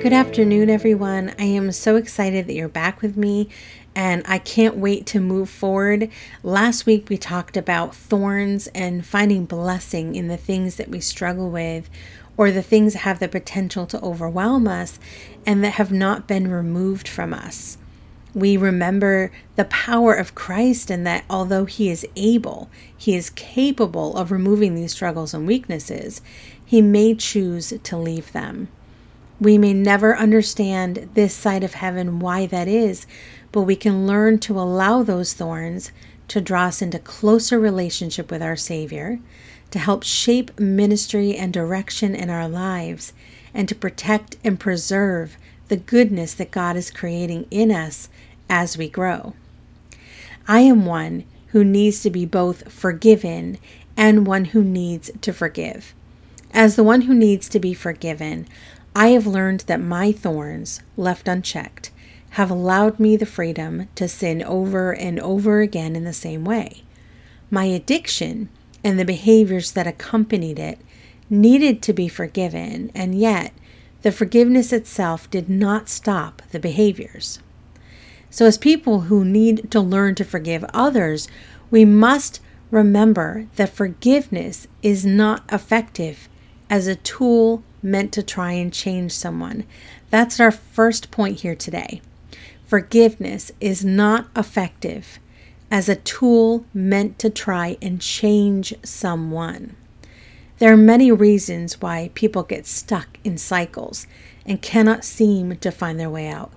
Good afternoon, everyone. I am so excited that you're back with me and I can't wait to move forward. Last week we talked about thorns and finding blessing in the things that we struggle with or the things that have the potential to overwhelm us and that have not been removed from us. We remember the power of Christ and that although He is able, He is capable of removing these struggles and weaknesses, He may choose to leave them. We may never understand this side of heaven why that is, but we can learn to allow those thorns to draw us into closer relationship with our Savior, to help shape ministry and direction in our lives, and to protect and preserve the goodness that God is creating in us as we grow. I am one who needs to be both forgiven and one who needs to forgive. As the one who needs to be forgiven, I have learned that my thorns, left unchecked, have allowed me the freedom to sin over and over again in the same way. My addiction and the behaviors that accompanied it needed to be forgiven, and yet the forgiveness itself did not stop the behaviors. So, as people who need to learn to forgive others, we must remember that forgiveness is not effective as a tool meant to try and change someone. That's our first point here today. Forgiveness is not effective as a tool meant to try and change someone. There are many reasons why people get stuck in cycles and cannot seem to find their way out.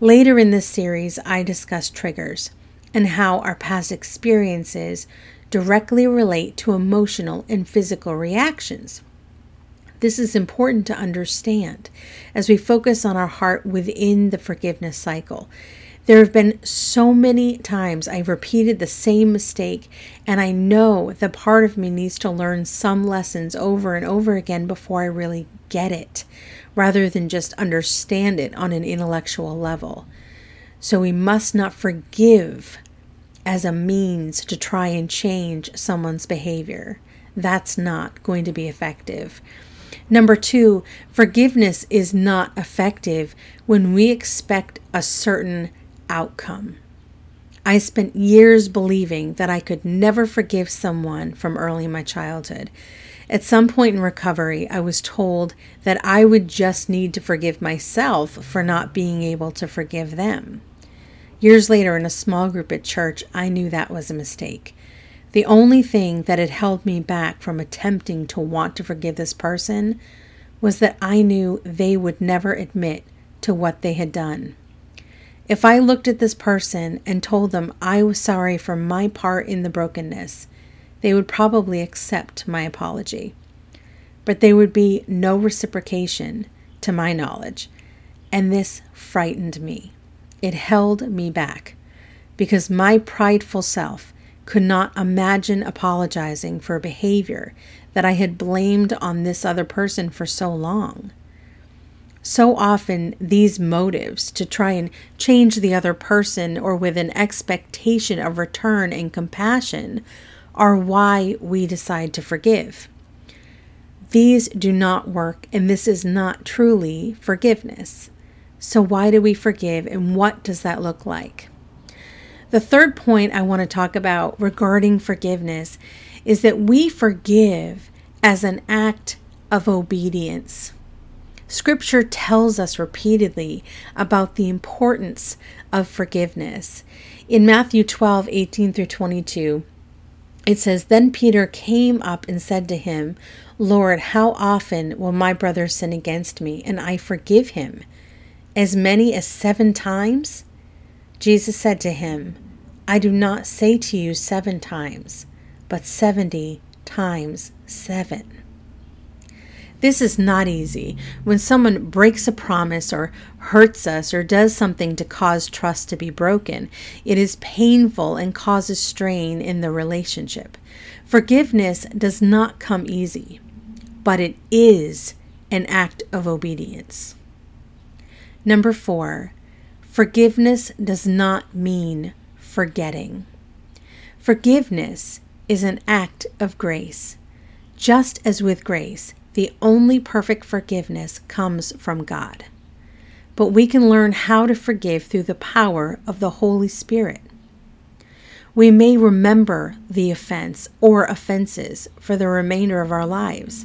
Later in this series, I discuss triggers and how our past experiences directly relate to emotional and physical reactions. This is important to understand as we focus on our heart within the forgiveness cycle. There have been so many times I've repeated the same mistake, and I know the part of me needs to learn some lessons over and over again before I really get it, rather than just understand it on an intellectual level. So we must not forgive as a means to try and change someone's behavior. That's not going to be effective. Number two, forgiveness is not effective when we expect a certain outcome. I spent years believing that I could never forgive someone from early in my childhood. At some point in recovery, I was told that I would just need to forgive myself for not being able to forgive them. Years later, in a small group at church, I knew that was a mistake. The only thing that had held me back from attempting to want to forgive this person was that I knew they would never admit to what they had done. If I looked at this person and told them I was sorry for my part in the brokenness, they would probably accept my apology. But there would be no reciprocation, to my knowledge, and this frightened me. It held me back because my prideful self could not imagine apologizing for a behavior that I had blamed on this other person for so long. So often, these motives to try and change the other person or with an expectation of return and compassion are why we decide to forgive. These do not work, and this is not truly forgiveness. So, why do we forgive, and what does that look like? The third point I want to talk about regarding forgiveness is that we forgive as an act of obedience. Scripture tells us repeatedly about the importance of forgiveness. In Matthew 12, 18 through 22, it says, Then Peter came up and said to him, Lord, how often will my brother sin against me, and I forgive him? As many as seven times? Jesus said to him, I do not say to you seven times, but seventy times seven. This is not easy. When someone breaks a promise or hurts us or does something to cause trust to be broken, it is painful and causes strain in the relationship. Forgiveness does not come easy, but it is an act of obedience. Number four, Forgiveness does not mean forgetting. Forgiveness is an act of grace. Just as with grace, the only perfect forgiveness comes from God. but we can learn how to forgive through the power of the Holy Spirit. We may remember the offense or offenses for the remainder of our lives.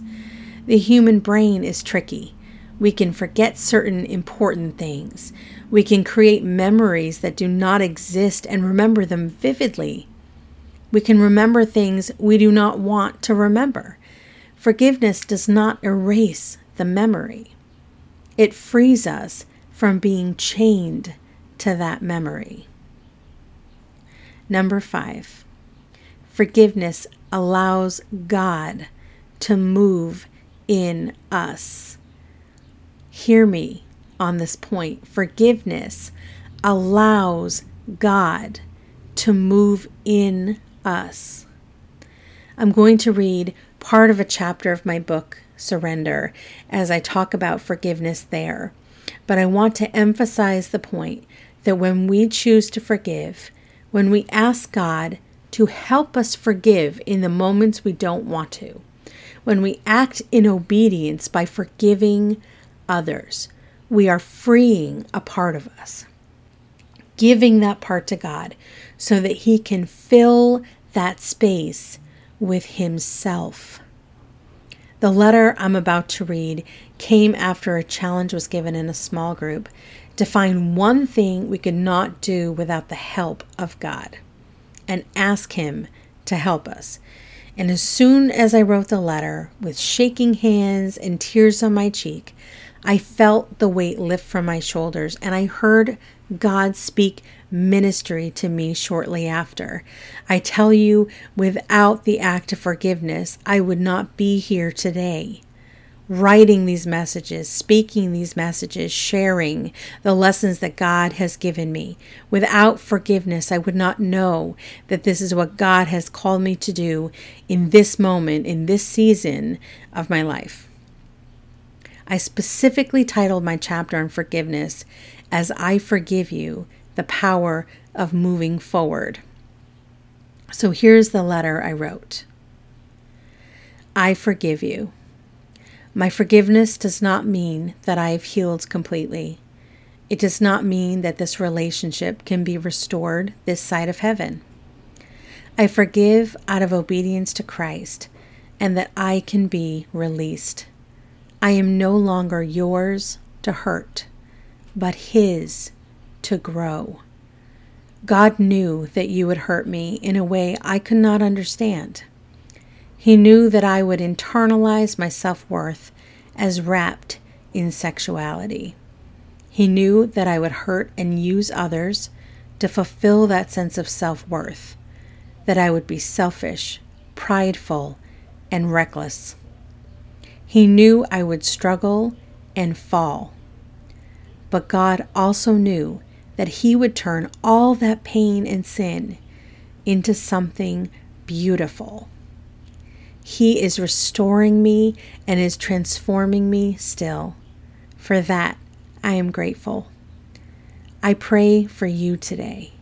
The human brain is tricky. We can forget certain important things. We can create memories that do not exist and remember them vividly. We can remember things we do not want to remember. Forgiveness does not erase the memory, it frees us from being chained to that memory. Number five, forgiveness allows God to move in us. Hear me on this point. Forgiveness allows God to move in us. I'm going to read part of a chapter of my book, Surrender, as I talk about forgiveness there. But I want to emphasize the point that when we choose to forgive, when we ask God to help us forgive in the moments we don't want to, when we act in obedience by forgiving others, we are freeing a part of us, giving that part to God so that He can fill that space with Himself. The letter I'm about to read came after a challenge was given in a small group to find one thing we could not do without the help of God and ask Him to help us. And as soon as I wrote the letter, with shaking hands and tears on my cheek, I felt the weight lift from my shoulders and I heard God speak ministry to me shortly after. I tell you, without the act of forgiveness, I would not be here today. Writing these messages, speaking these messages, sharing the lessons that God has given me. Without forgiveness, I would not know that this is what God has called me to do in this moment, in this season of my life. I specifically titled my chapter on forgiveness as I Forgive You the Power of Moving Forward. So here's the letter I wrote I forgive you. My forgiveness does not mean that I have healed completely. It does not mean that this relationship can be restored this side of heaven. I forgive out of obedience to Christ and that I can be released. I am no longer yours to hurt, but His to grow. God knew that you would hurt me in a way I could not understand. He knew that I would internalize my self worth as wrapped in sexuality. He knew that I would hurt and use others to fulfill that sense of self worth, that I would be selfish, prideful, and reckless. He knew I would struggle and fall. But God also knew that He would turn all that pain and sin into something beautiful. He is restoring me and is transforming me still. For that, I am grateful. I pray for you today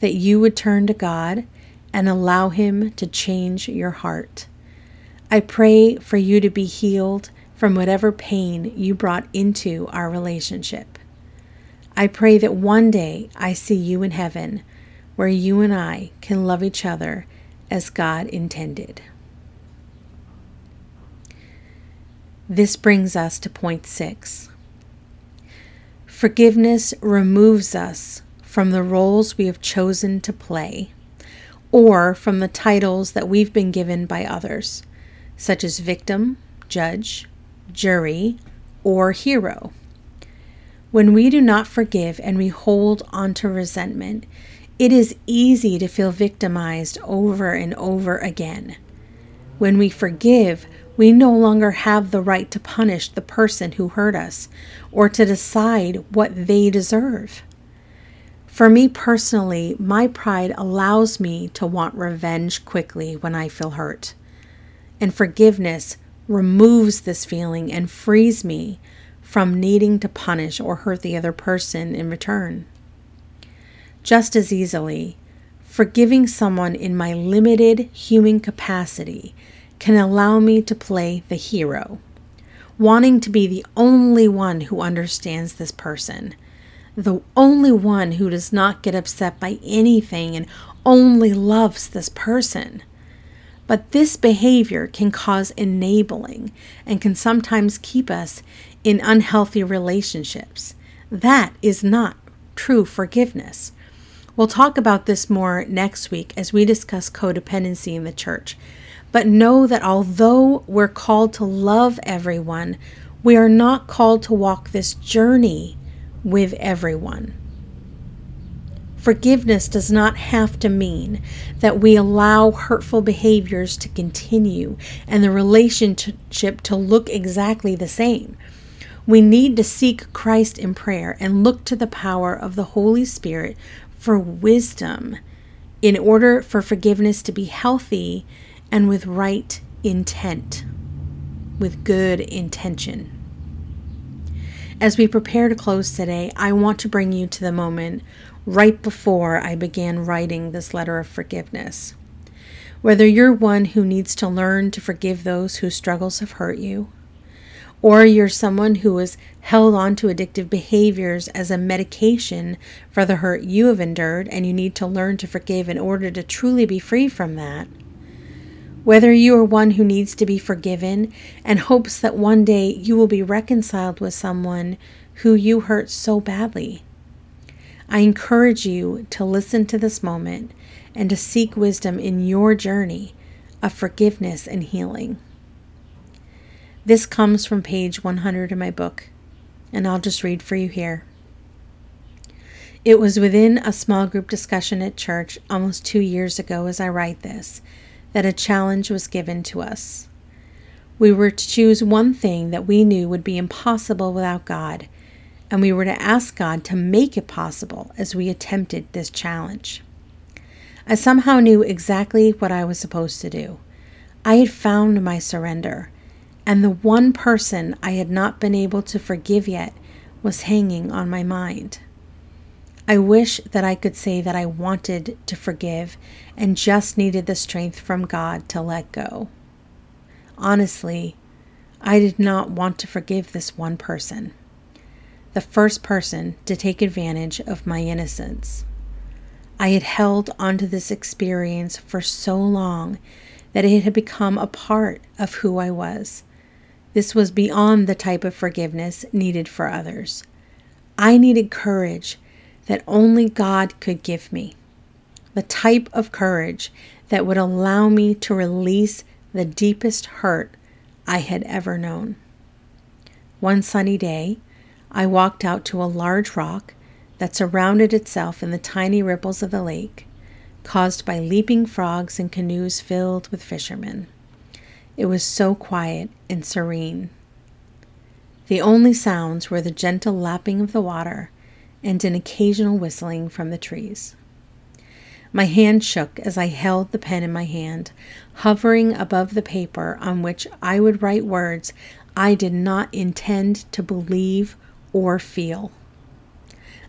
that you would turn to God and allow Him to change your heart. I pray for you to be healed from whatever pain you brought into our relationship. I pray that one day I see you in heaven where you and I can love each other as God intended. This brings us to point six. Forgiveness removes us from the roles we have chosen to play or from the titles that we've been given by others such as victim, judge, jury, or hero. When we do not forgive and we hold onto resentment, it is easy to feel victimized over and over again. When we forgive, we no longer have the right to punish the person who hurt us or to decide what they deserve. For me personally, my pride allows me to want revenge quickly when I feel hurt and forgiveness removes this feeling and frees me from needing to punish or hurt the other person in return. Just as easily, forgiving someone in my limited human capacity can allow me to play the hero, wanting to be the only one who understands this person, the only one who does not get upset by anything and only loves this person. But this behavior can cause enabling and can sometimes keep us in unhealthy relationships. That is not true forgiveness. We'll talk about this more next week as we discuss codependency in the church. But know that although we're called to love everyone, we are not called to walk this journey with everyone. Forgiveness does not have to mean that we allow hurtful behaviors to continue and the relationship to look exactly the same. We need to seek Christ in prayer and look to the power of the Holy Spirit for wisdom in order for forgiveness to be healthy and with right intent, with good intention. As we prepare to close today, I want to bring you to the moment right before I began writing this letter of forgiveness. Whether you're one who needs to learn to forgive those whose struggles have hurt you, or you're someone who has held on to addictive behaviors as a medication for the hurt you have endured and you need to learn to forgive in order to truly be free from that, whether you are one who needs to be forgiven and hopes that one day you will be reconciled with someone who you hurt so badly. I encourage you to listen to this moment and to seek wisdom in your journey of forgiveness and healing. This comes from page 100 in my book, and I'll just read for you here. It was within a small group discussion at church almost two years ago as I write this that a challenge was given to us. We were to choose one thing that we knew would be impossible without God, and we were to ask God to make it possible as we attempted this challenge. I somehow knew exactly what I was supposed to do. I had found my surrender, and the one person I had not been able to forgive yet was hanging on my mind. I wish that I could say that I wanted to forgive and just needed the strength from God to let go. Honestly, I did not want to forgive this one person, the first person to take advantage of my innocence. I had held onto this experience for so long that it had become a part of who I was. This was beyond the type of forgiveness needed for others. I needed courage that only God could give me. The type of courage that would allow me to release the deepest hurt I had ever known. One sunny day, I walked out to a large rock that surrounded itself in the tiny ripples of the lake, caused by leaping frogs and canoes filled with fishermen. It was so quiet and serene. The only sounds were the gentle lapping of the water and an occasional whistling from the trees. My hand shook as I held the pen in my hand, hovering above the paper on which I would write words I did not intend to believe or feel.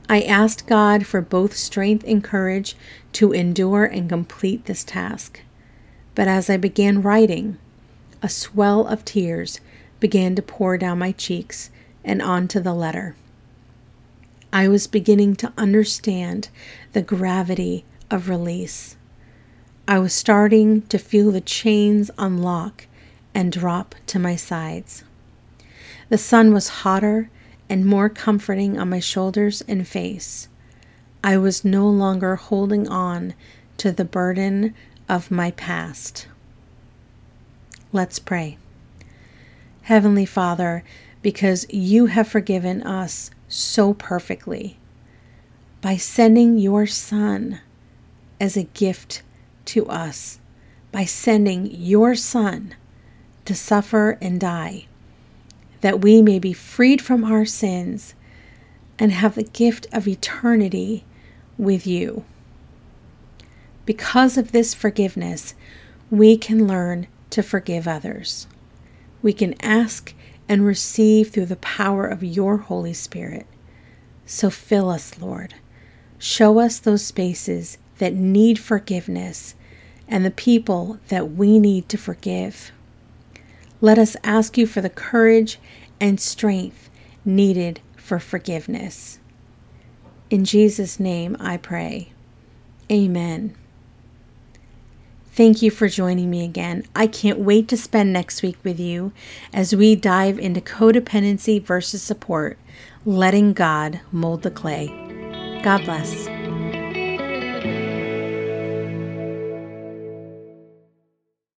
I asked God for both strength and courage to endure and complete this task. But as I began writing, a swell of tears began to pour down my cheeks and onto the letter. I was beginning to understand the gravity of release. I was starting to feel the chains unlock and drop to my sides. The sun was hotter and more comforting on my shoulders and face. I was no longer holding on to the burden of my past. Let's pray. Heavenly Father, because you have forgiven us so perfectly by sending your Son as a gift to us, by sending your Son to suffer and die, that we may be freed from our sins and have the gift of eternity with you. Because of this forgiveness, we can learn to forgive others. We can ask and receive through the power of your Holy Spirit. So fill us, Lord. Show us those spaces that need forgiveness and the people that we need to forgive. Let us ask you for the courage and strength needed for forgiveness. In Jesus' name I pray. Amen. Thank you for joining me again. I can't wait to spend next week with you as we dive into codependency versus support, letting God mold the clay. God bless.